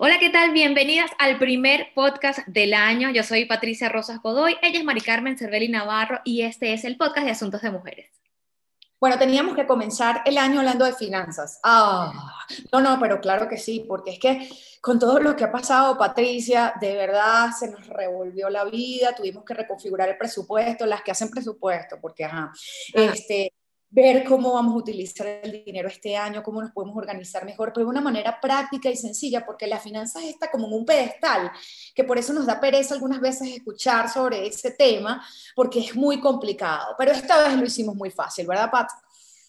Hola, ¿qué tal? Bienvenidas al primer podcast del año. Yo soy Patricia Rosas Godoy, ella es Mari Carmen Cervelli Navarro y este es el podcast de Asuntos de Mujeres. Bueno, teníamos que comenzar el año hablando de finanzas. Ah, no, no, pero claro que sí, porque es que con todo lo que ha pasado, Patricia, de verdad se nos revolvió la vida, tuvimos que reconfigurar el presupuesto, las que hacen presupuesto, porque, ajá, este, ver cómo vamos a utilizar el dinero este año, cómo nos podemos organizar mejor, pero de una manera práctica y sencilla, porque la finanzas está como en un pedestal, que por eso nos da pereza algunas veces escuchar sobre ese tema, porque es muy complicado, pero esta vez lo hicimos muy fácil, ¿verdad, Pat?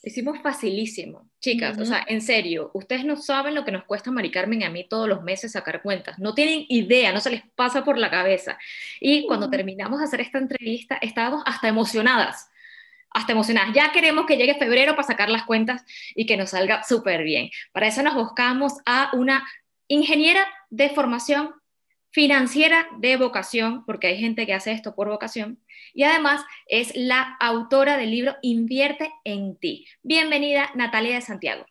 Hicimos facilísimo, chicas, o sea, en serio, ustedes no saben lo que nos cuesta Mari Carmen y a mí todos los meses sacar cuentas, no tienen idea, no se les pasa por la cabeza. Y cuando terminamos de hacer esta entrevista, estábamos hasta emocionadas, hasta emocionadas. Ya queremos que llegue febrero para sacar las cuentas y que nos salga súper bien. Para eso nos buscamos a una ingeniera de formación financiera de vocación, porque hay gente que hace esto por vocación, y además es la autora del libro Invierte en ti. Bienvenida, Natalia de Santiago.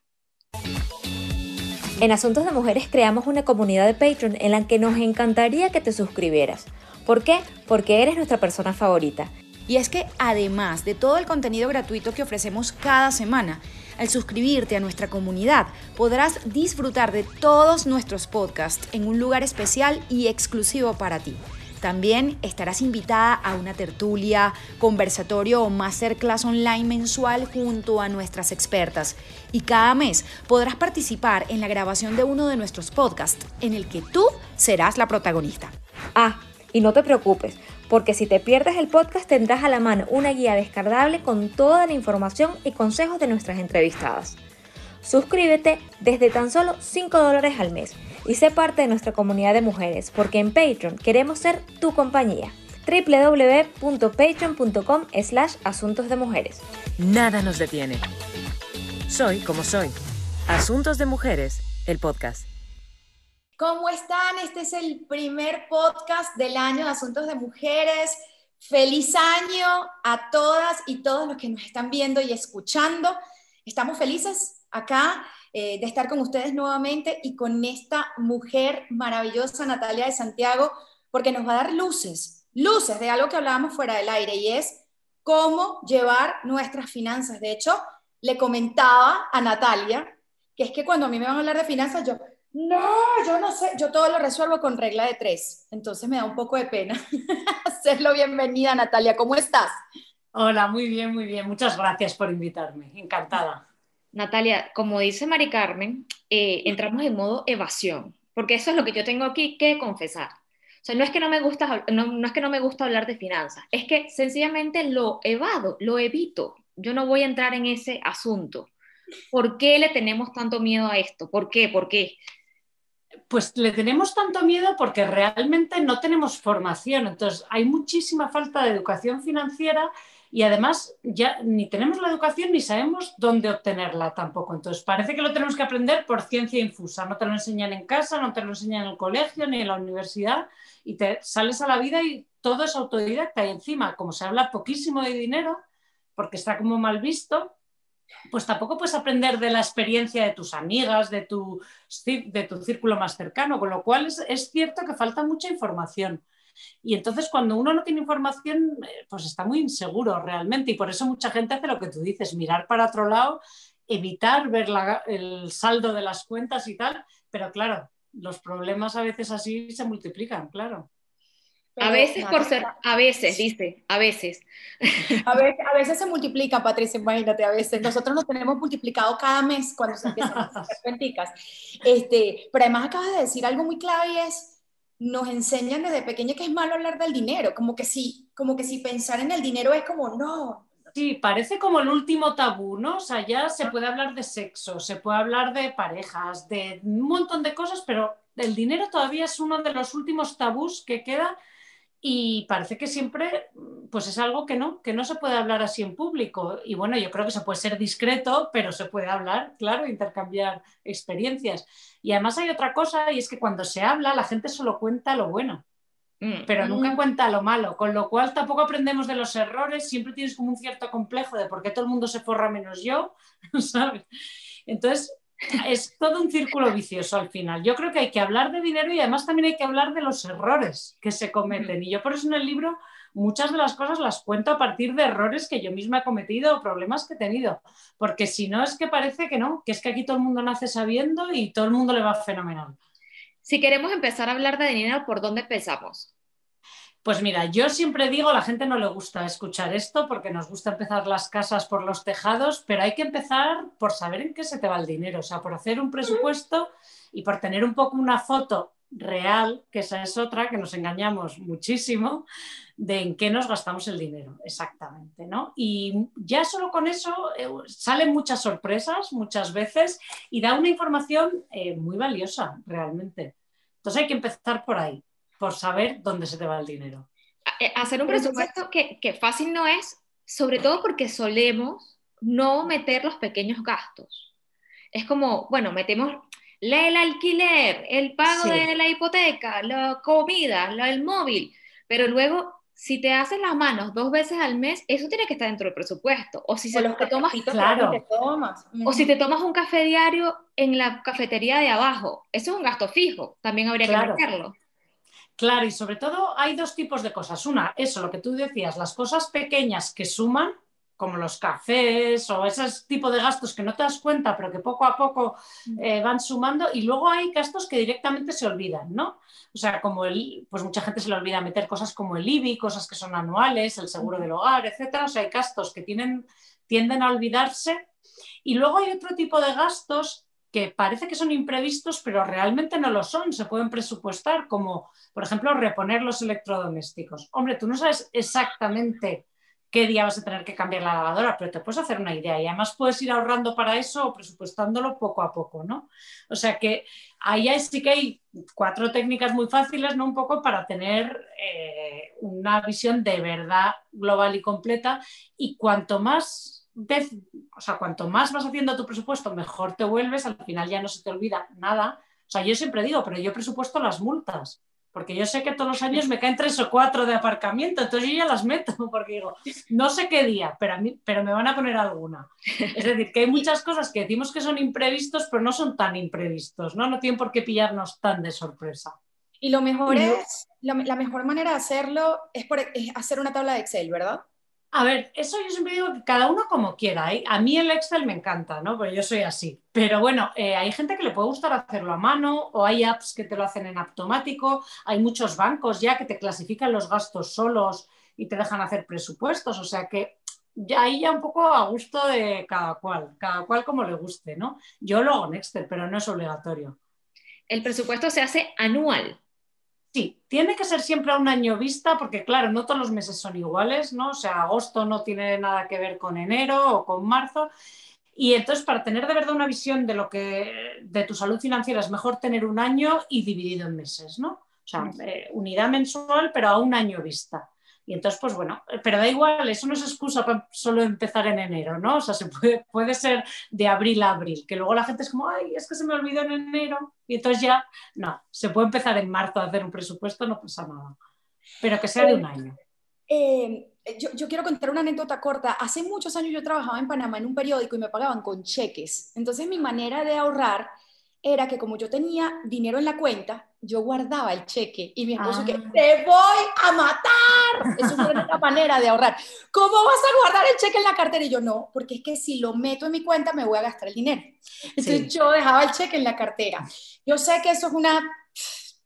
En Asuntos de Mujeres creamos una comunidad de Patreon en la que nos encantaría que te suscribieras. ¿Por qué? Porque eres nuestra persona favorita y es que además de todo el contenido gratuito que ofrecemos cada semana, al suscribirte a nuestra comunidad podrás disfrutar de todos nuestros podcasts en un lugar especial y exclusivo para ti. También estarás invitada a una tertulia, conversatorio o masterclass online mensual junto a nuestras expertas. Y cada mes podrás participar en la grabación de uno de nuestros podcasts en el que tú serás la protagonista. Ah, y no te preocupes porque si te pierdes el podcast tendrás a la mano una guía descargable con toda la información y consejos de nuestras entrevistadas. Suscríbete desde tan solo 5 dólares al mes y sé parte de nuestra comunidad de mujeres, porque en Patreon queremos ser tu compañía www.patreon.com slash asuntos de mujeres. Nada nos detiene. Soy como soy. Asuntos de Mujeres, el podcast. ¿Cómo están? Este es el primer podcast del año de Asuntos de Mujeres. Feliz año a todas y todos los que nos están viendo y escuchando. Estamos felices acá eh, de estar con ustedes nuevamente y con esta mujer maravillosa, Natalia de Santiago, porque nos va a dar luces, luces de algo que hablábamos fuera del aire y es cómo llevar nuestras finanzas. De hecho, le comentaba a Natalia que es que cuando a mí me van a hablar de finanzas, yo, no, yo no sé, yo todo lo resuelvo con regla de tres, entonces me da un poco de pena hacerlo. Bienvenida, Natalia, ¿cómo estás? Hola, muy bien, muy bien. Muchas gracias por invitarme, encantada. Natalia, como dice Mari Carmen, eh, entramos en modo evasión, porque eso es lo que yo tengo aquí que confesar. O sea, no es que no me gusta, no, no es que no me gusta hablar de finanzas, es que sencillamente lo evado, lo evito. Yo no voy a entrar en ese asunto. ¿Por qué le tenemos tanto miedo a esto? ¿Por qué? ¿Por qué? Pues le tenemos tanto miedo porque realmente no tenemos formación. Entonces, hay muchísima falta de educación financiera y además ya ni tenemos la educación ni sabemos dónde obtenerla tampoco. Entonces, parece que lo tenemos que aprender por ciencia infusa. No te lo enseñan en casa, no te lo enseñan en el colegio ni en la universidad y te sales a la vida y todo es autodidacta. Y encima, como se habla poquísimo de dinero, porque está como mal visto, pues tampoco puedes aprender de la experiencia de tus amigas, de tu, de tu círculo más cercano, con lo cual es, cierto que falta mucha información. Y entonces cuando uno no tiene información, eh, pues está muy inseguro realmente. Y por eso mucha gente hace lo que tú dices, mirar para otro lado, evitar ver el saldo de las cuentas y tal, pero claro, los problemas a veces así se multiplican, claro a veces por ser, a veces, dice, a veces. A veces, a veces se multiplica, Patricia, imagínate, a veces. Nosotros nos tenemos multiplicado cada mes cuando se empiezan a hacer cuenticas. Este, pero además acabas de decir algo muy clave y es, nos enseñan desde pequeña que es malo hablar del dinero, como que sí, como que si pensar en el dinero es como, no. Sí, parece como el último tabú, ¿no? O sea, ya se puede hablar de sexo, se puede hablar de parejas, de un montón de cosas, pero el dinero todavía es uno de los últimos tabús que queda y parece que siempre pues es algo que no, que no se puede hablar así en público. Y bueno, yo creo que se puede ser discreto, pero se puede hablar, claro, intercambiar experiencias. Y además hay otra cosa, y es que cuando se habla, la gente solo cuenta lo bueno, mm. pero nunca cuenta lo malo, con lo cual tampoco aprendemos de los errores, siempre tienes como un cierto complejo de por qué todo el mundo se forra menos yo, ¿sabes? Entonces, es todo un círculo vicioso al final. Yo creo que hay que hablar de dinero y además también hay que hablar de los errores que se cometen. Y yo por eso en el libro muchas de las cosas las cuento a partir de errores que yo misma he cometido o problemas que he tenido. Porque si no es que parece que no, que es que aquí todo el mundo nace sabiendo y todo el mundo le va fenomenal. Si queremos empezar a hablar de dinero, ¿por dónde empezamos? Pues mira, yo siempre digo, a la gente no le gusta escuchar esto porque nos gusta empezar las casas por los tejados, pero hay que empezar por saber en qué se te va el dinero, o sea, por hacer un presupuesto y por tener un poco una foto real, que esa es otra, que nos engañamos muchísimo, de en qué nos gastamos el dinero, exactamente, ¿no? Y ya solo con eso eh, salen muchas sorpresas muchas veces y da una información eh, muy valiosa realmente. Entonces hay que empezar por ahí por saber dónde se te va el dinero. Eh, hacer un presupuesto que, que fácil no es, sobre todo porque solemos no meter los pequeños gastos. Es como, bueno, metemos el alquiler, el pago de la hipoteca, la comida, el móvil, pero luego si te haces las manos dos veces al mes, eso tiene que estar dentro del presupuesto. O si se los tomas, claro. O si te tomas un café diario en la cafetería de abajo, eso es un gasto fijo, también habría que meterlo. Claro, y sobre todo hay dos tipos de cosas. Una, eso, lo que tú decías, las cosas pequeñas que suman, como los cafés o ese tipo de gastos que no te das cuenta, pero que poco a poco mm. eh, van sumando. Y luego hay gastos que directamente se olvidan, ¿no? O sea, como el, pues mucha gente se le olvida meter cosas como el IBI, cosas que son anuales, el seguro del hogar, etcétera. O sea, hay gastos que tienen, tienden a olvidarse. Y luego hay otro tipo de gastos que parece que son imprevistos, pero realmente no lo son, se pueden presupuestar, como por ejemplo reponer los electrodomésticos. Hombre, tú no sabes exactamente qué día vas a tener que cambiar la lavadora, pero te puedes hacer una idea y además puedes ir ahorrando para eso o presupuestándolo poco a poco, ¿no? O sea que ahí sí que hay cuatro técnicas muy fáciles, ¿no? Un poco para tener eh, una visión de verdad global y completa y cuanto más o sea, cuanto más vas haciendo tu presupuesto, mejor te vuelves, al final ya no se te olvida nada. O sea, yo siempre digo, pero yo presupuesto las multas, porque yo sé que todos los años me caen tres o cuatro de aparcamiento, entonces yo ya las meto, porque digo, no sé qué día, pero, a mí, pero me van a poner alguna. Es decir, que hay muchas cosas que decimos que son imprevistos, pero no son tan imprevistos, ¿no? No tienen por qué pillarnos tan de sorpresa. Y lo mejor es, la, mejor manera de hacerlo es, por, es hacer una tabla de Excel, ¿verdad? A ver, eso yo siempre digo que cada uno como quiera. ¿eh? A mí el Excel me encanta, ¿no? Porque yo soy así. Pero bueno, eh, hay gente que le puede gustar hacerlo a mano o hay apps que te lo hacen en automático. Hay muchos bancos ya que te clasifican los gastos solos y te dejan hacer presupuestos. O sea que ya ahí ya un poco a gusto de cada cual, cada cual como le guste, ¿no? Yo lo hago en Excel, pero no es obligatorio. El presupuesto se hace anual. Sí, tiene que ser siempre a un año vista porque, claro, no todos los meses son iguales, ¿no? O sea, agosto no tiene nada que ver con enero o con marzo. Y entonces, para tener de verdad una visión de lo que de tu salud financiera es mejor tener un año y dividido en meses, ¿no? O sea, eh, unidad mensual, pero a un año vista. Y entonces, pues bueno, pero da igual, eso no es excusa para solo empezar en enero, ¿no? O sea, se puede, puede ser de abril a abril, que luego la gente es como, ay, es que se me olvidó en enero. Y entonces ya, no, se puede empezar en marzo a hacer un presupuesto, no pasa nada. Pero que sea de un año. Eh, yo, yo, quiero contar una anécdota corta. Hace muchos años yo trabajaba en Panamá en un periódico y me pagaban con cheques. Entonces mi manera de ahorrar era que como yo tenía dinero en la cuenta, yo guardaba el cheque y mi esposo que ah. te voy a matar. Es una manera de ahorrar. ¿Cómo vas a guardar el cheque en la cartera? Y yo no, porque es que si lo meto en mi cuenta me voy a gastar el dinero. Entonces yo dejaba el cheque en la cartera. Yo sé que eso es una,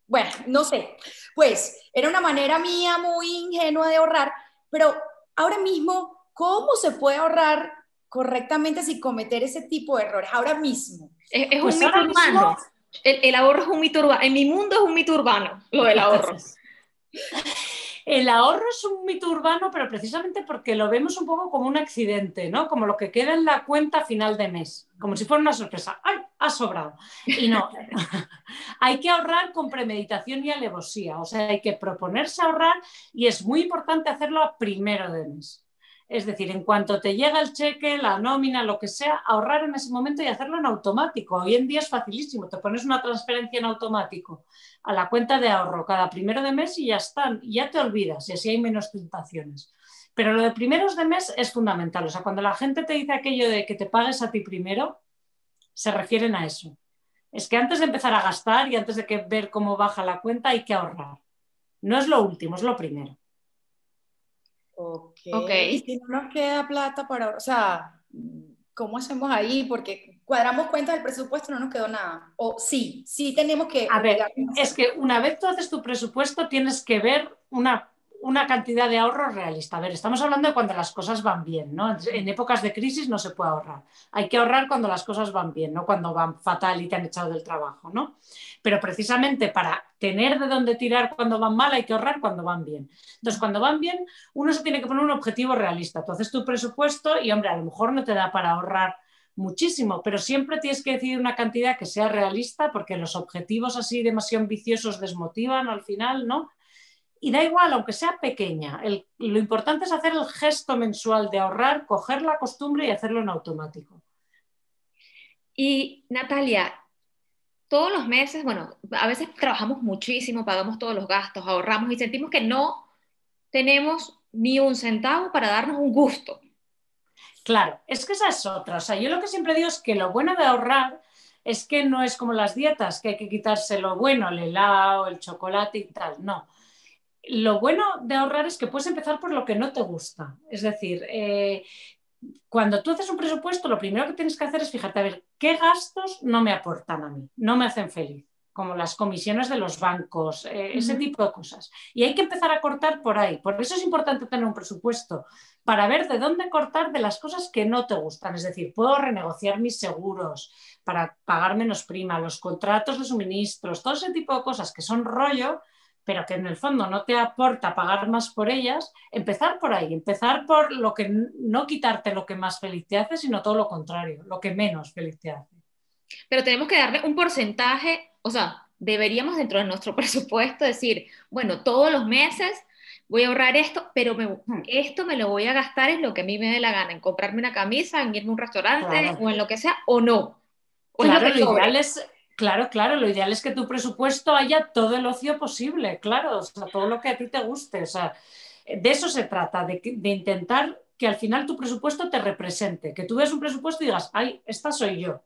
bueno, no sé. Pues era una manera mía muy ingenua de ahorrar, pero ahora mismo, ¿cómo se puede ahorrar correctamente sin cometer ese tipo de errores? Ahora mismo. Es, un pues mito urbano. El, ahorro es un mito urbano. En mi mundo es un mito urbano, lo del ahorro. El ahorro es un mito urbano, pero precisamente porque lo vemos un poco como un accidente, ¿no? Como lo que queda en la cuenta a final de mes, como si fuera una sorpresa. ¡Ay! Ha sobrado. Y no, hay que ahorrar con premeditación y alevosía, o sea, hay que proponerse ahorrar y es muy importante hacerlo a primero de mes. Es decir, en cuanto te llega el cheque, la nómina, lo que sea, ahorrar en ese momento y hacerlo en automático. Hoy en día es facilísimo, te pones una transferencia en automático a la cuenta de ahorro cada primero de mes y ya están, y ya te olvidas y así hay menos tentaciones. Pero lo de primeros de mes es fundamental. O sea, cuando la gente te dice aquello de que te pagues a ti primero, se refieren a eso. Es que antes de empezar a gastar y antes de que ver cómo baja la cuenta hay que ahorrar. No es lo último, es lo primero. Ok. okay. Y si no nos queda plata para, o sea, ¿cómo hacemos ahí? Porque cuadramos cuentas del presupuesto, no nos quedó nada. O sí, sí tenemos que... A ver, es que una vez tú haces tu presupuesto, tienes que ver una una cantidad de ahorro realista. A ver, estamos hablando de cuando las cosas van bien, ¿no? En épocas de crisis no se puede ahorrar. Hay que ahorrar cuando las cosas van bien, no cuando van fatal y te han echado del trabajo, ¿no? Pero precisamente para tener de dónde tirar cuando van mal hay que ahorrar cuando van bien. Entonces, cuando van bien, uno se tiene que poner un objetivo realista. Tú haces tu presupuesto y, hombre, a lo mejor no te da para ahorrar muchísimo, pero siempre tienes que decidir una cantidad que sea realista porque los objetivos así demasiado ambiciosos desmotivan al final, ¿no? Y da igual, aunque sea pequeña, lo importante es hacer el gesto mensual de ahorrar, coger la costumbre y hacerlo en automático. Y Natalia, todos los meses, bueno, a veces trabajamos muchísimo, pagamos todos los gastos, ahorramos y sentimos que no tenemos ni un centavo para darnos un gusto. Claro, es que esa es otra. O sea, yo lo que siempre digo es que lo bueno de ahorrar es que no es como las dietas, que hay que quitarse lo bueno, el helado, el chocolate y tal. No lo bueno de ahorrar es que puedes empezar por lo que no te gusta. Es decir, eh, cuando tú haces un presupuesto, lo primero que tienes que hacer es fijarte a ver qué gastos no me aportan a mí, no me hacen feliz, como las comisiones de los bancos, eh, ese tipo de cosas. Y hay que empezar a cortar por ahí. Por eso es importante tener un presupuesto, para ver de dónde cortar de las cosas que no te gustan. Es decir, puedo renegociar mis seguros para pagar menos prima, los contratos de suministros, todo ese tipo de cosas que son rollo pero que en el fondo no te aporta pagar más por ellas, empezar por ahí, empezar por lo que no quitarte lo que más feliz te hace, sino todo lo contrario, lo que menos feliz te hace. Pero tenemos que darle un porcentaje, o sea, deberíamos dentro de nuestro presupuesto decir, bueno, todos los meses voy a ahorrar esto, pero esto me lo voy a gastar en lo que a mí me dé la gana, en comprarme una camisa, en irme a un restaurante o en lo que sea, o no. O claro, lo, lo ideal es Claro, claro, lo ideal es que tu presupuesto haya todo el ocio posible, claro, o sea, todo lo que a ti te guste, o sea, de eso se trata, de, intentar que al final tu presupuesto te represente, que tú veas un presupuesto y digas, ay, esta soy yo.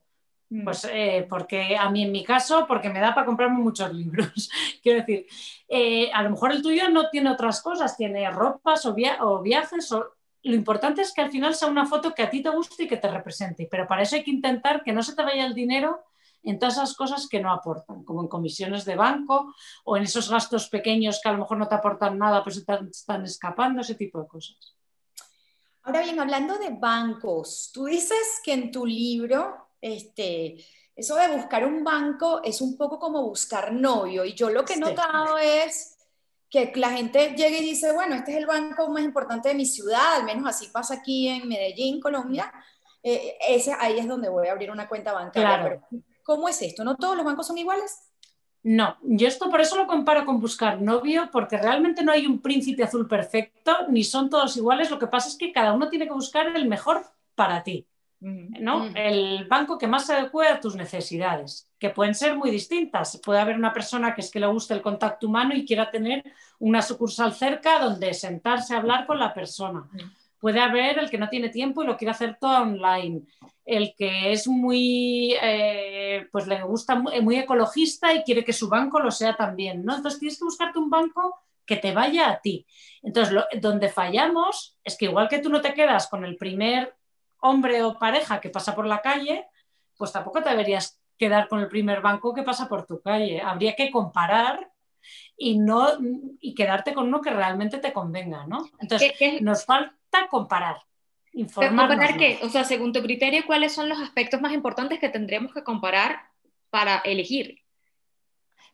Mm. Pues eh, porque a mí en mi caso, porque me da para comprarme muchos libros. Quiero decir, eh, a lo mejor el tuyo no tiene otras cosas, tiene ropas o, o viajes. O... Lo importante es que al final sea una foto que a ti te guste y que te represente. Pero para eso hay que intentar que no se te vaya el dinero en todas esas cosas que no aportan, como en comisiones de banco o en esos gastos pequeños que a lo mejor no te aportan nada, pues están, están escapando, ese tipo de cosas. Ahora bien, hablando de bancos, tú dices que en tu libro, este, eso de buscar un banco es un poco como buscar novio, y yo lo que he notado es que la gente llega y dice, bueno, este es el banco más importante de mi ciudad, al menos así pasa aquí en Medellín, Colombia, eh, ese, ahí es donde voy a abrir una cuenta bancaria. Claro. ¿Cómo es esto? ¿No todos los bancos son iguales? No, yo esto por eso lo comparo con buscar novio, porque realmente no hay un príncipe azul perfecto, ni son todos iguales. Lo que pasa es que cada uno tiene que buscar el mejor para ti, ¿no? El banco que más se adecue a tus necesidades, que pueden ser muy distintas. Puede haber una persona que es que le guste el contacto humano y quiera tener una sucursal cerca donde sentarse a hablar con la persona. Puede haber el que no tiene tiempo y lo quiere hacer todo online. El que es muy, eh, pues le gusta muy, ecologista y quiere que su banco lo sea también, ¿no? Entonces tienes que buscarte un banco que te vaya a ti. Entonces, donde fallamos es que igual que tú no te quedas con el primer hombre o pareja que pasa por la calle, pues tampoco te deberías quedar con el primer banco que pasa por tu calle. Habría que comparar y no y quedarte con uno que realmente te convenga, ¿no? Entonces, nos falta comparar. ¿Comparar qué? O sea, según tu criterio, ¿cuáles son los aspectos más importantes que tendremos que comparar para elegir?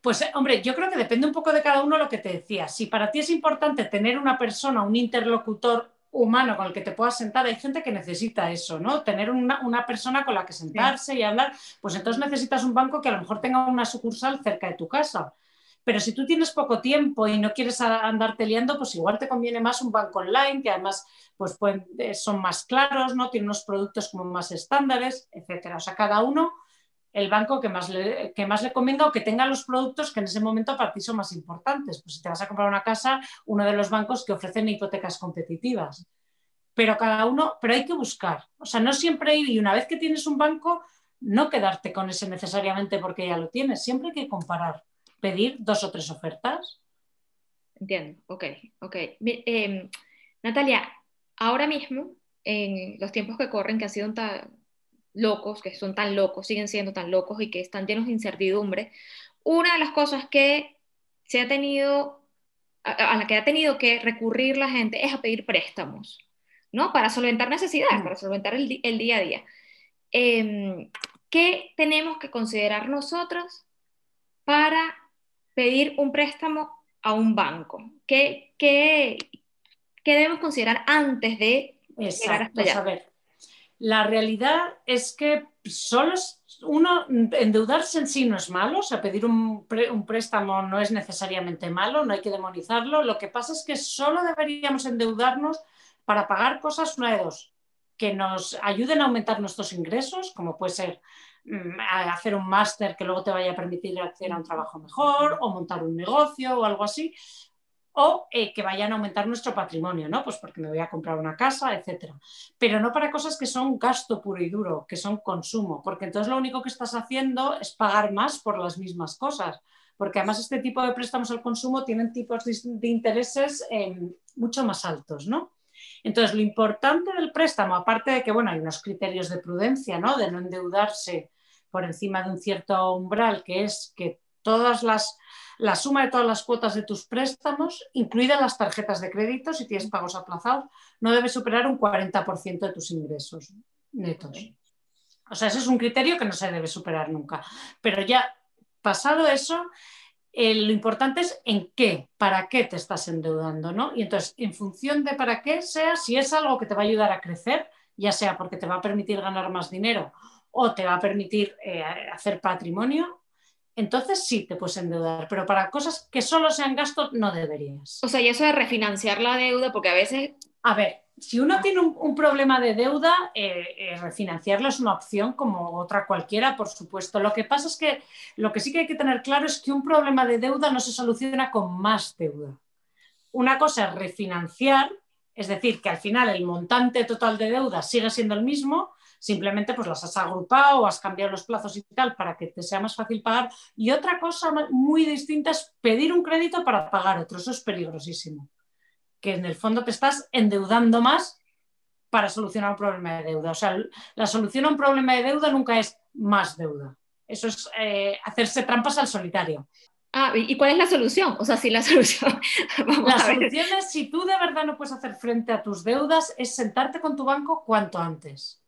Pues, eh, hombre, yo creo que depende un poco de cada uno lo que te decía. Si para ti es importante tener una persona, un interlocutor humano con el que te puedas sentar, hay gente que necesita eso, ¿no? Tener una, persona con la que sentarse y hablar, pues entonces necesitas un banco que a lo mejor tenga una sucursal cerca de tu casa. Pero si tú tienes poco tiempo y no quieres andarte liando, pues igual te conviene más un banco online, que además pues eh, son más claros, ¿no? Tienen unos productos como más estándares, etcétera. O sea, cada uno el banco que más, le, que más o que tenga los productos que en ese momento para ti son más importantes. Pues si te vas a comprar una casa, uno de los bancos que ofrecen hipotecas competitivas. Pero cada uno, pero hay que buscar. O sea, no siempre ir y una vez que tienes un banco, no quedarte con ese necesariamente porque ya lo tienes. Siempre hay que comparar, pedir dos o tres ofertas. Entiendo, ok, ok. Em, Natalia, ahora mismo, en los tiempos que corren, que han sido tan locos, que son tan locos, siguen siendo tan locos y que están llenos de incertidumbre, una de las cosas que se ha tenido, a, la que ha tenido que recurrir la gente es a pedir préstamos, ¿no? Para solventar necesidades, mm. para solventar el, día a día. Em, ¿Qué tenemos que considerar nosotros para pedir un préstamo a un banco? ¿Qué, qué, qué debemos considerar antes de llegar hasta allá? A ver, la realidad es que solo uno, endeudarse en sí no es malo, o sea, pedir un, préstamo no es necesariamente malo, no hay que demonizarlo. Lo que pasa es que solo deberíamos endeudarnos para pagar cosas, una de dos, que nos ayuden a aumentar nuestros ingresos, como puede ser mm, hacer un máster que luego te vaya a permitir acceder a un trabajo mejor o montar un negocio o algo así, o eh, que vayan a aumentar nuestro patrimonio, ¿no? Pues porque me voy a comprar una casa, etcétera. Pero no para cosas que son gasto puro y duro, que son consumo, porque entonces lo único que estás haciendo es pagar más por las mismas cosas. Porque además este tipo de préstamos al consumo tienen tipos de intereses eh, mucho más altos, ¿no? Entonces, lo importante del préstamo, aparte de que, bueno, hay unos criterios de prudencia, ¿no? De no endeudarse por encima de un cierto umbral, que es que todas las la suma de todas las cuotas de tus préstamos, incluidas las tarjetas de crédito, si tienes pagos aplazados, no debe superar un 40% de tus ingresos netos. O sea, ese es un criterio que no se debe superar nunca. Pero ya pasado eso, eh, lo importante es en qué, para qué te estás endeudando, ¿no? Y entonces, en función de para qué sea, si es algo que te va a ayudar a crecer, ya sea porque te va a permitir ganar más dinero o te va a permitir eh, hacer patrimonio, entonces sí te puedes endeudar, pero para cosas que solo sean gastos no deberías. O sea, y eso de refinanciar la deuda, porque a veces... A ver, si uno tiene un, problema de deuda, eh, eh, refinanciarlo es una opción como otra cualquiera, por supuesto. Lo que pasa es que lo que sí que hay que tener claro es que un problema de deuda no se soluciona con más deuda. Una cosa es refinanciar, es decir, que al final el montante total de deuda sigue siendo el mismo, simplemente pues las has agrupado has cambiado los plazos y tal para que te sea más fácil pagar. Y otra cosa muy distinta es pedir un crédito para pagar otro, eso es peligrosísimo, que en el fondo te estás endeudando más para solucionar un problema de deuda. O sea, la solución a un problema de deuda nunca es más deuda. Eso es eh, hacerse trampas al solitario. Ah, ¿y cuál es la solución? O sea, si la solución... la solución es, si tú de verdad no puedes hacer frente a tus deudas, es sentarte con tu banco cuanto antes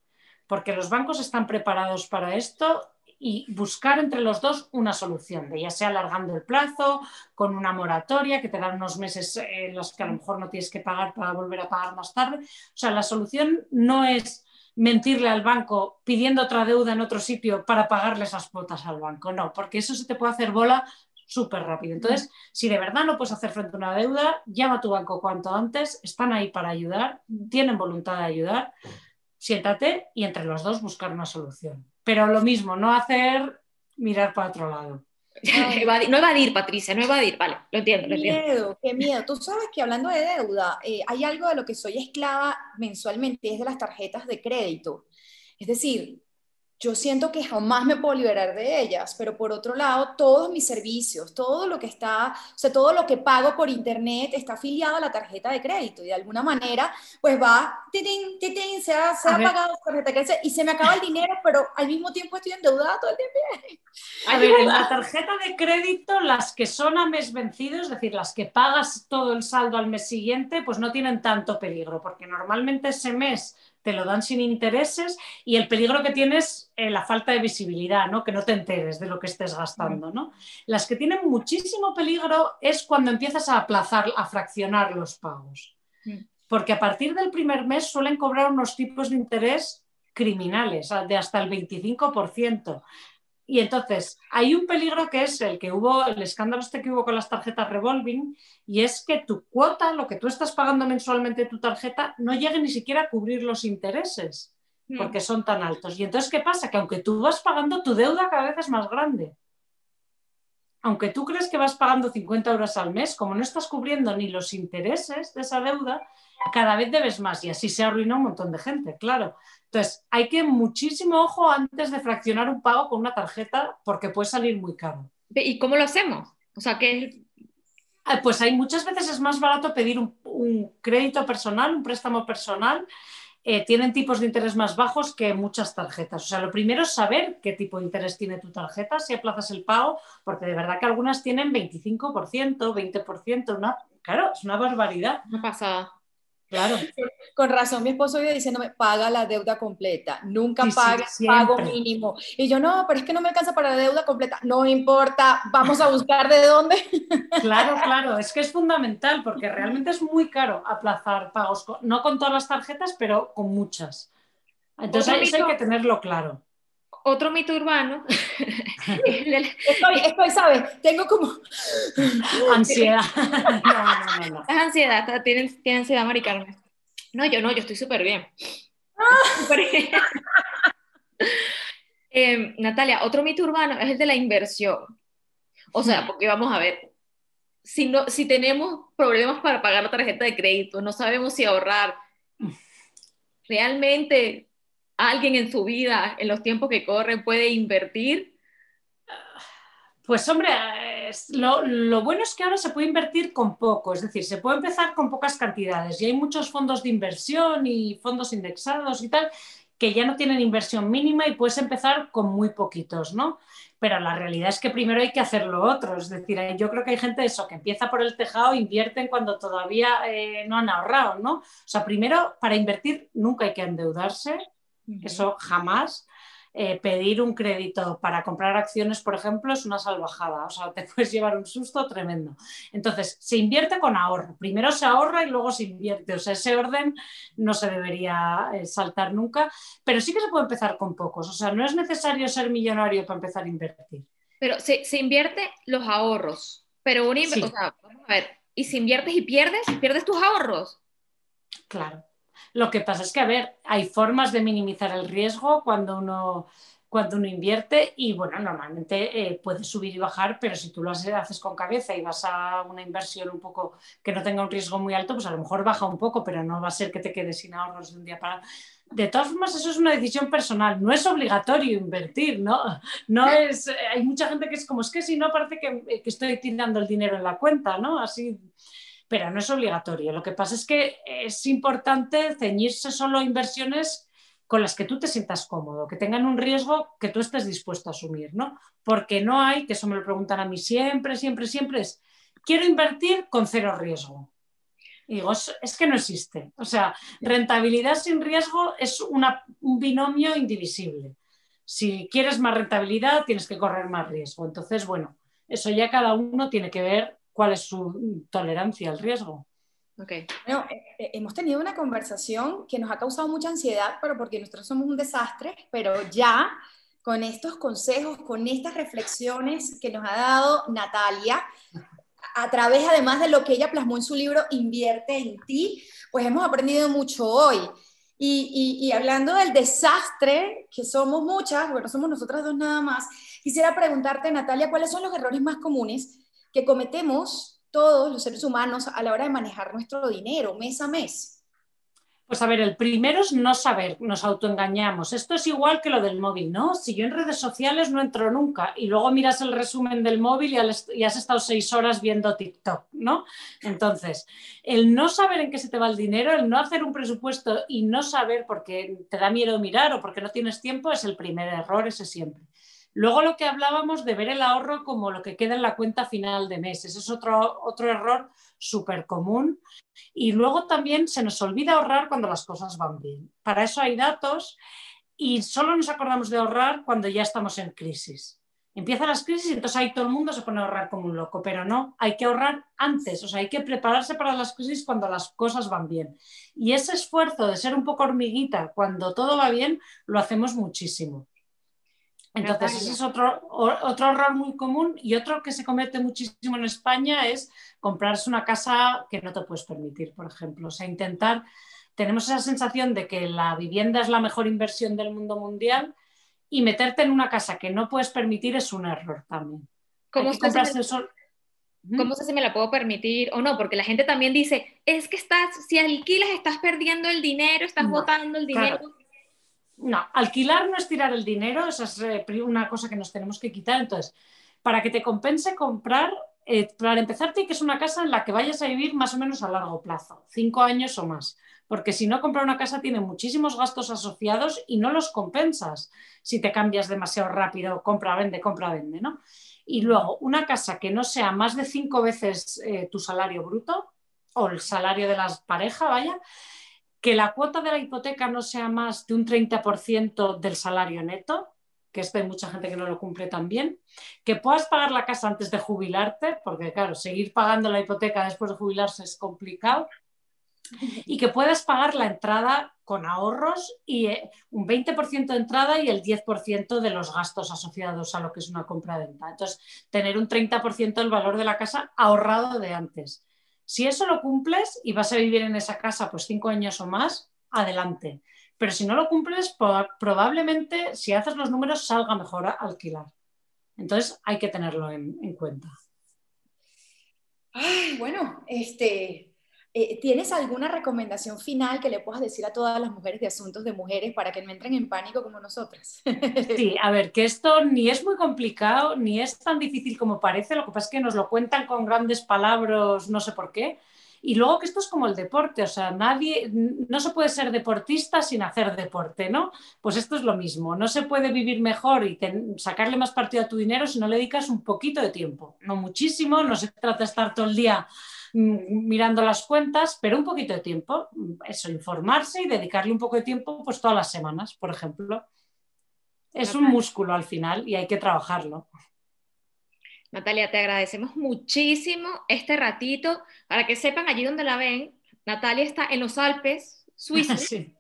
porque los bancos están preparados para esto y buscar entre los dos una solución, de ya sea alargando el plazo, con una moratoria que te dan unos meses en los que a lo mejor no tienes que pagar para volver a pagar más tarde. O sea, la solución no es mentirle al banco pidiendo otra deuda en otro sitio para pagarle esas cuotas al banco, no, porque eso se te puede hacer bola súper rápido. Entonces, si de verdad no puedes hacer frente a una deuda, llama a tu banco cuanto antes, están ahí para ayudar, tienen voluntad de ayudar siéntate y entre los dos buscar una solución. Pero lo mismo, no hacer mirar para otro lado. no evadir, Patricia, no evadir, vale, lo entiendo. Qué miedo, qué miedo. Tú sabes que hablando de deuda, eh, hay algo de lo que soy esclava mensualmente, es de las tarjetas de crédito. Es decir, yo siento que jamás me puedo liberar de ellas, pero por otro lado, todos mis servicios, todo lo que está, o sea, todo lo que pago por internet está afiliado a la tarjeta de crédito y de alguna manera, pues va, titín, titín, se ha, se ha pagado la tarjeta de crédito y se me acaba el dinero, pero al mismo tiempo estoy endeudada todo el tiempo. A ver, en la tarjeta de crédito, las que son a mes vencido, es decir, las que pagas todo el saldo al mes siguiente, pues no tienen tanto peligro, porque normalmente ese mes te lo dan sin intereses y el peligro que tienes eh, la falta de visibilidad, ¿no? que no te enteres de lo que estés gastando. ¿no? Las que tienen muchísimo peligro es cuando empiezas a aplazar, a fraccionar los pagos. Porque a partir del primer mes suelen cobrar unos tipos de interés criminales, de hasta el 25%. Y entonces, hay un peligro que es el que hubo, el escándalo este que hubo con las tarjetas revolving, y es que tu cuota, lo que tú estás pagando mensualmente tu tarjeta, no llegue ni siquiera a cubrir los intereses, hmm. porque son tan altos. Y entonces, ¿qué pasa? Que aunque tú vas pagando, tu deuda cada vez es más grande. aunque tú crees que vas pagando 50 euros al mes, como no estás cubriendo ni los intereses de esa deuda, cada vez debes más y así se arruina un montón de gente, claro. Entonces, hay que muchísimo ojo antes de fraccionar un pago con una tarjeta porque puede salir muy caro. ¿Y cómo lo hacemos? O sea, que ah, pues hay muchas veces es más barato pedir un, un crédito personal, un préstamo personal eh, tienen tipos de interés más bajos que muchas tarjetas. O sea, lo primero es saber qué tipo de interés tiene tu tarjeta, si aplazas el pago, porque de verdad que algunas tienen 25%, 20%, una, claro, es una barbaridad. No pasa. Claro. Con razón, mi esposo vive diciéndome, paga la deuda completa, nunca pagues pago mínimo. Y yo, no, pero es que no me alcanza para la deuda completa. No importa, vamos a buscar de dónde. Claro, claro, es que es fundamental porque realmente es muy caro aplazar pagos, no con todas las tarjetas, pero con muchas. Entonces eso hay que tenerlo claro otro mito urbano. estoy, estoy, ¿sabes? Tengo como... Ansiedad. no, no, no, Es ansiedad, tiene, tiene ansiedad, Mari Carmen. No, yo no, yo estoy súper bien. Em, Natalia, otro mito urbano es el de la inversión. O sea, porque vamos a ver, si, no, si tenemos problemas para pagar la tarjeta de crédito, no sabemos si ahorrar, realmente alguien en su vida, en los tiempos que corre, puede invertir? Pues hombre, lo, bueno es que ahora se puede invertir con poco, es decir, se puede empezar con pocas cantidades y hay muchos fondos de inversión y fondos indexados y tal que ya no tienen inversión mínima y puedes empezar con muy poquitos, ¿no? Pero la realidad es que primero hay que hacer lo otro, es decir, yo creo que hay gente eso que empieza por el tejado, invierten cuando todavía eh, no han ahorrado, ¿no? O sea, primero para invertir nunca hay que endeudarse, eso jamás. Eh, pedir un crédito para comprar acciones, por ejemplo, es una salvajada. O sea, te puedes llevar un susto tremendo. Entonces, se invierte con ahorro. Primero se ahorra y luego se invierte. O sea, ese orden no se debería eh, saltar nunca, pero sí que se puede empezar con pocos. O sea, no es necesario ser millonario para empezar a invertir. Pero se, se invierte los ahorros. Pero una o sea, vamos a ver, ¿y si inviertes y pierdes? ¿Pierdes tus ahorros? Claro. Lo que pasa es que, a ver, hay formas de minimizar el riesgo cuando uno, cuando uno invierte y, bueno, normalmente eh, puede subir y bajar, pero si tú lo haces con cabeza y vas a una inversión un poco que no tenga un riesgo muy alto, pues a lo mejor baja un poco, pero no va a ser que te quedes sin ahorros de un día para de todas formas, eso es una decisión personal, no es obligatorio invertir, ¿no? No es, hay mucha gente que es como, es que si no parece que, que estoy tirando el dinero en la cuenta, ¿no? Así pero no es obligatorio. Lo que pasa es que es importante ceñirse solo a inversiones con las que tú te sientas cómodo, que tengan un riesgo que tú estés dispuesto a asumir, ¿no? Porque no hay, que eso me lo preguntan a mí siempre, siempre, siempre, es, quiero invertir con cero riesgo. Y digo, es, que no existe. O sea, rentabilidad sin riesgo es un binomio indivisible. Si quieres más rentabilidad, tienes que correr más riesgo. Entonces, bueno, eso ya cada uno tiene que ver cuál es su tolerancia al riesgo. Okay. Bueno, eh, eh, hemos tenido una conversación que nos ha causado mucha ansiedad, pero porque nosotros somos un desastre, pero ya con estos consejos, con estas reflexiones que nos ha dado Natalia, a través además de lo que ella plasmó en su libro Invierte en ti, pues hemos aprendido mucho hoy. Y, y, y hablando del desastre, que somos muchas, bueno, somos nosotras dos nada más, quisiera preguntarte, Natalia, ¿cuáles son los errores más comunes que cometemos todos los seres humanos a la hora de manejar nuestro dinero mes a mes? Pues a ver, el primero es no saber, nos autoengañamos. Esto es igual que lo del móvil, ¿no? Si yo en redes sociales no entro nunca y luego miras el resumen del móvil y, has estado seis horas viendo TikTok, ¿no? Entonces, el no saber en qué se te va el dinero, el no hacer un presupuesto y no saber porque te da miedo mirar o porque no tienes tiempo es el primer error, ese siempre. Luego lo que hablábamos de ver el ahorro como lo que queda en la cuenta final de mes. Ese es otro, otro error súper común. Y luego también se nos olvida ahorrar cuando las cosas van bien. Para eso hay datos y solo nos acordamos de ahorrar cuando ya estamos en crisis. Empiezan las crisis y entonces ahí todo el mundo se pone a ahorrar como un loco, pero no, hay que ahorrar antes, o sea, hay que prepararse para las crisis cuando las cosas van bien. Y ese esfuerzo de ser un poco hormiguita cuando todo va bien, lo hacemos muchísimo. Entonces, ese es otro, otro error muy común y otro que se comete muchísimo en España es comprarse una casa que no te puedes permitir, por ejemplo. O sea, intentar, tenemos esa sensación de que la vivienda es la mejor inversión del mundo mundial y meterte en una casa que no puedes permitir es un error también. ¿Cómo comprarse me, sol- cómo si me la puedo permitir o no? Porque la gente también dice, es que estás, si alquilas estás perdiendo el dinero, estás No, botando el dinero. claro. No, alquilar no es tirar el dinero, esa es eh, una cosa que nos tenemos que quitar. Entonces, para que te compense comprar, eh, para empezar, que ser una casa en la que vayas a vivir más o menos a largo plazo, cinco años o más. Porque si no, comprar una casa tiene muchísimos gastos asociados y no los compensas si te cambias demasiado rápido, compra, vende, compra, vende, ¿no? Y luego, una casa que no sea más de cinco veces eh, tu salario bruto o el salario de la pareja, vaya, que la cuota de la hipoteca no sea más de un 30% del salario neto, que esto hay mucha gente que no lo cumple tan bien, que puedas pagar la casa antes de jubilarte, porque claro, seguir pagando la hipoteca después de jubilarse es complicado, y que puedas pagar la entrada con ahorros y eh, un 20% de entrada y el 10% de los gastos asociados a lo que es una compra-venta. Entonces, tener un 30% del valor de la casa ahorrado de antes. Si eso lo cumples y vas a vivir en esa casa pues cinco años o más, adelante. Pero si no lo cumples, probablemente si haces los números salga mejor alquilar. Entonces hay que tenerlo en, en cuenta. Ay, bueno, este, eh, ¿tienes alguna recomendación final que le puedas decir a todas las mujeres de asuntos de mujeres para que no entren en pánico como nosotras? Sí, a ver, que esto ni es muy complicado, ni es tan difícil como parece, lo que pasa es que nos lo cuentan con grandes palabras, no sé por qué. Y luego que esto es como el deporte, o sea, nadie, no se puede ser deportista sin hacer deporte, ¿no? Pues esto es lo mismo, no se puede vivir mejor y sacarle más partido a tu dinero si no le dedicas un poquito de tiempo, no muchísimo, no se trata de estar todo el día mirando las cuentas, pero un poquito de tiempo, eso, informarse y dedicarle un poco de tiempo, pues todas las semanas, por ejemplo. Es un músculo al final y hay que trabajarlo. Natalia, te agradecemos muchísimo este ratito. Para que sepan, allí donde la ven, Natalia está en los Alpes, Suiza, Sí.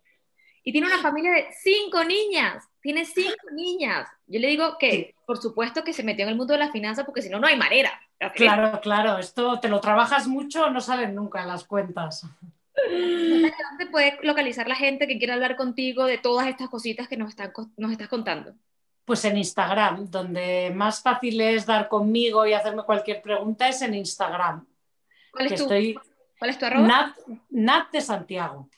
y tiene una familia de cinco niñas. Tiene cinco niñas. Yo le digo que, por supuesto, que se metió en el mundo de la finanza porque si no, no hay manera. Claro, claro, esto te lo trabajas mucho, no salen nunca en las cuentas. ¿Dónde puede localizar la gente que quiera hablar contigo de todas estas cositas que nos, están, co- nos estás contando? Pues en Instagram, donde más fácil es dar conmigo y hacerme cualquier pregunta es en Instagram. ¿Cuál es tu, estoy ¿cuál es tu arroba? Nat, Nat de Santiago.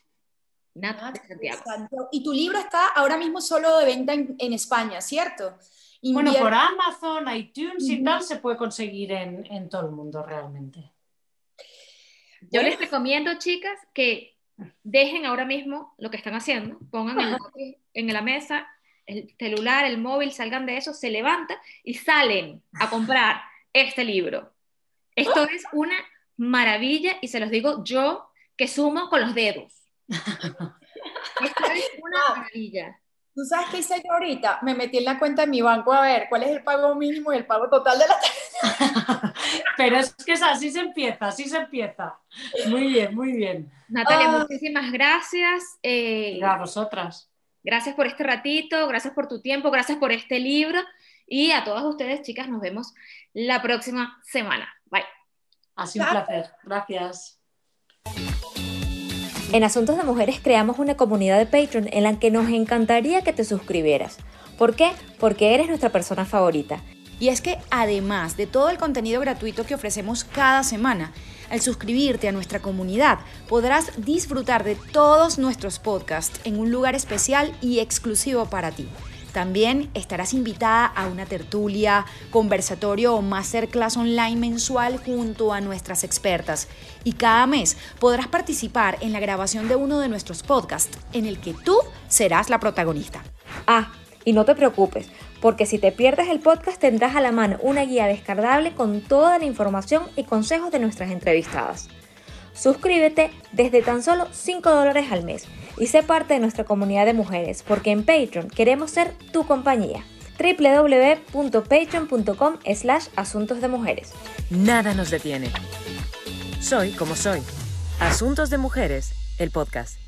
Nat de Santiago. Santiago. Y tu libro está ahora mismo solo de venta en, en España, ¿cierto? Bueno, por Amazon, iTunes y tal se puede conseguir en, en todo el mundo realmente. Yo Bueno. les recomiendo, chicas, que dejen ahora mismo lo que están haciendo, pongan el en la mesa, el celular, el móvil, salgan de eso, se levantan y salen a comprar este libro. Esto es una maravilla y se los digo yo que sumo con los dedos. Esto es una maravilla. ¿Tú sabes qué hice yo ahorita? Me metí en la cuenta de mi banco a ver cuál es el pago mínimo y el pago total de la Pero es que es así se empieza, así se empieza. Muy bien, muy bien. Natalia, Ah. muchísimas gracias. eh, a vosotras. Gracias por este ratito, gracias por tu tiempo, gracias por este libro y a todas ustedes, chicas, nos vemos la próxima semana. Bye. Ha sido un placer. Gracias. En Asuntos de Mujeres creamos una comunidad de Patreon en la que nos encantaría que te suscribieras. ¿Por qué? Porque eres nuestra persona favorita. Y es que además de todo el contenido gratuito que ofrecemos cada semana, al suscribirte a nuestra comunidad podrás disfrutar de todos nuestros podcasts en un lugar especial y exclusivo para ti. También estarás invitada a una tertulia, conversatorio o masterclass online mensual junto a nuestras expertas. Y cada mes podrás participar en la grabación de uno de nuestros podcasts, en el que tú serás la protagonista. Ah, y no te preocupes, porque si te pierdes el podcast tendrás a la mano una guía descargable con toda la información y consejos de nuestras entrevistadas. Suscríbete desde tan solo 5 dólares al mes y sé parte de nuestra comunidad de mujeres, porque en Patreon queremos ser tu compañía. www.patreon.com slash asuntos de mujeres. Nada nos detiene. Soy como soy. Asuntos de Mujeres, el podcast.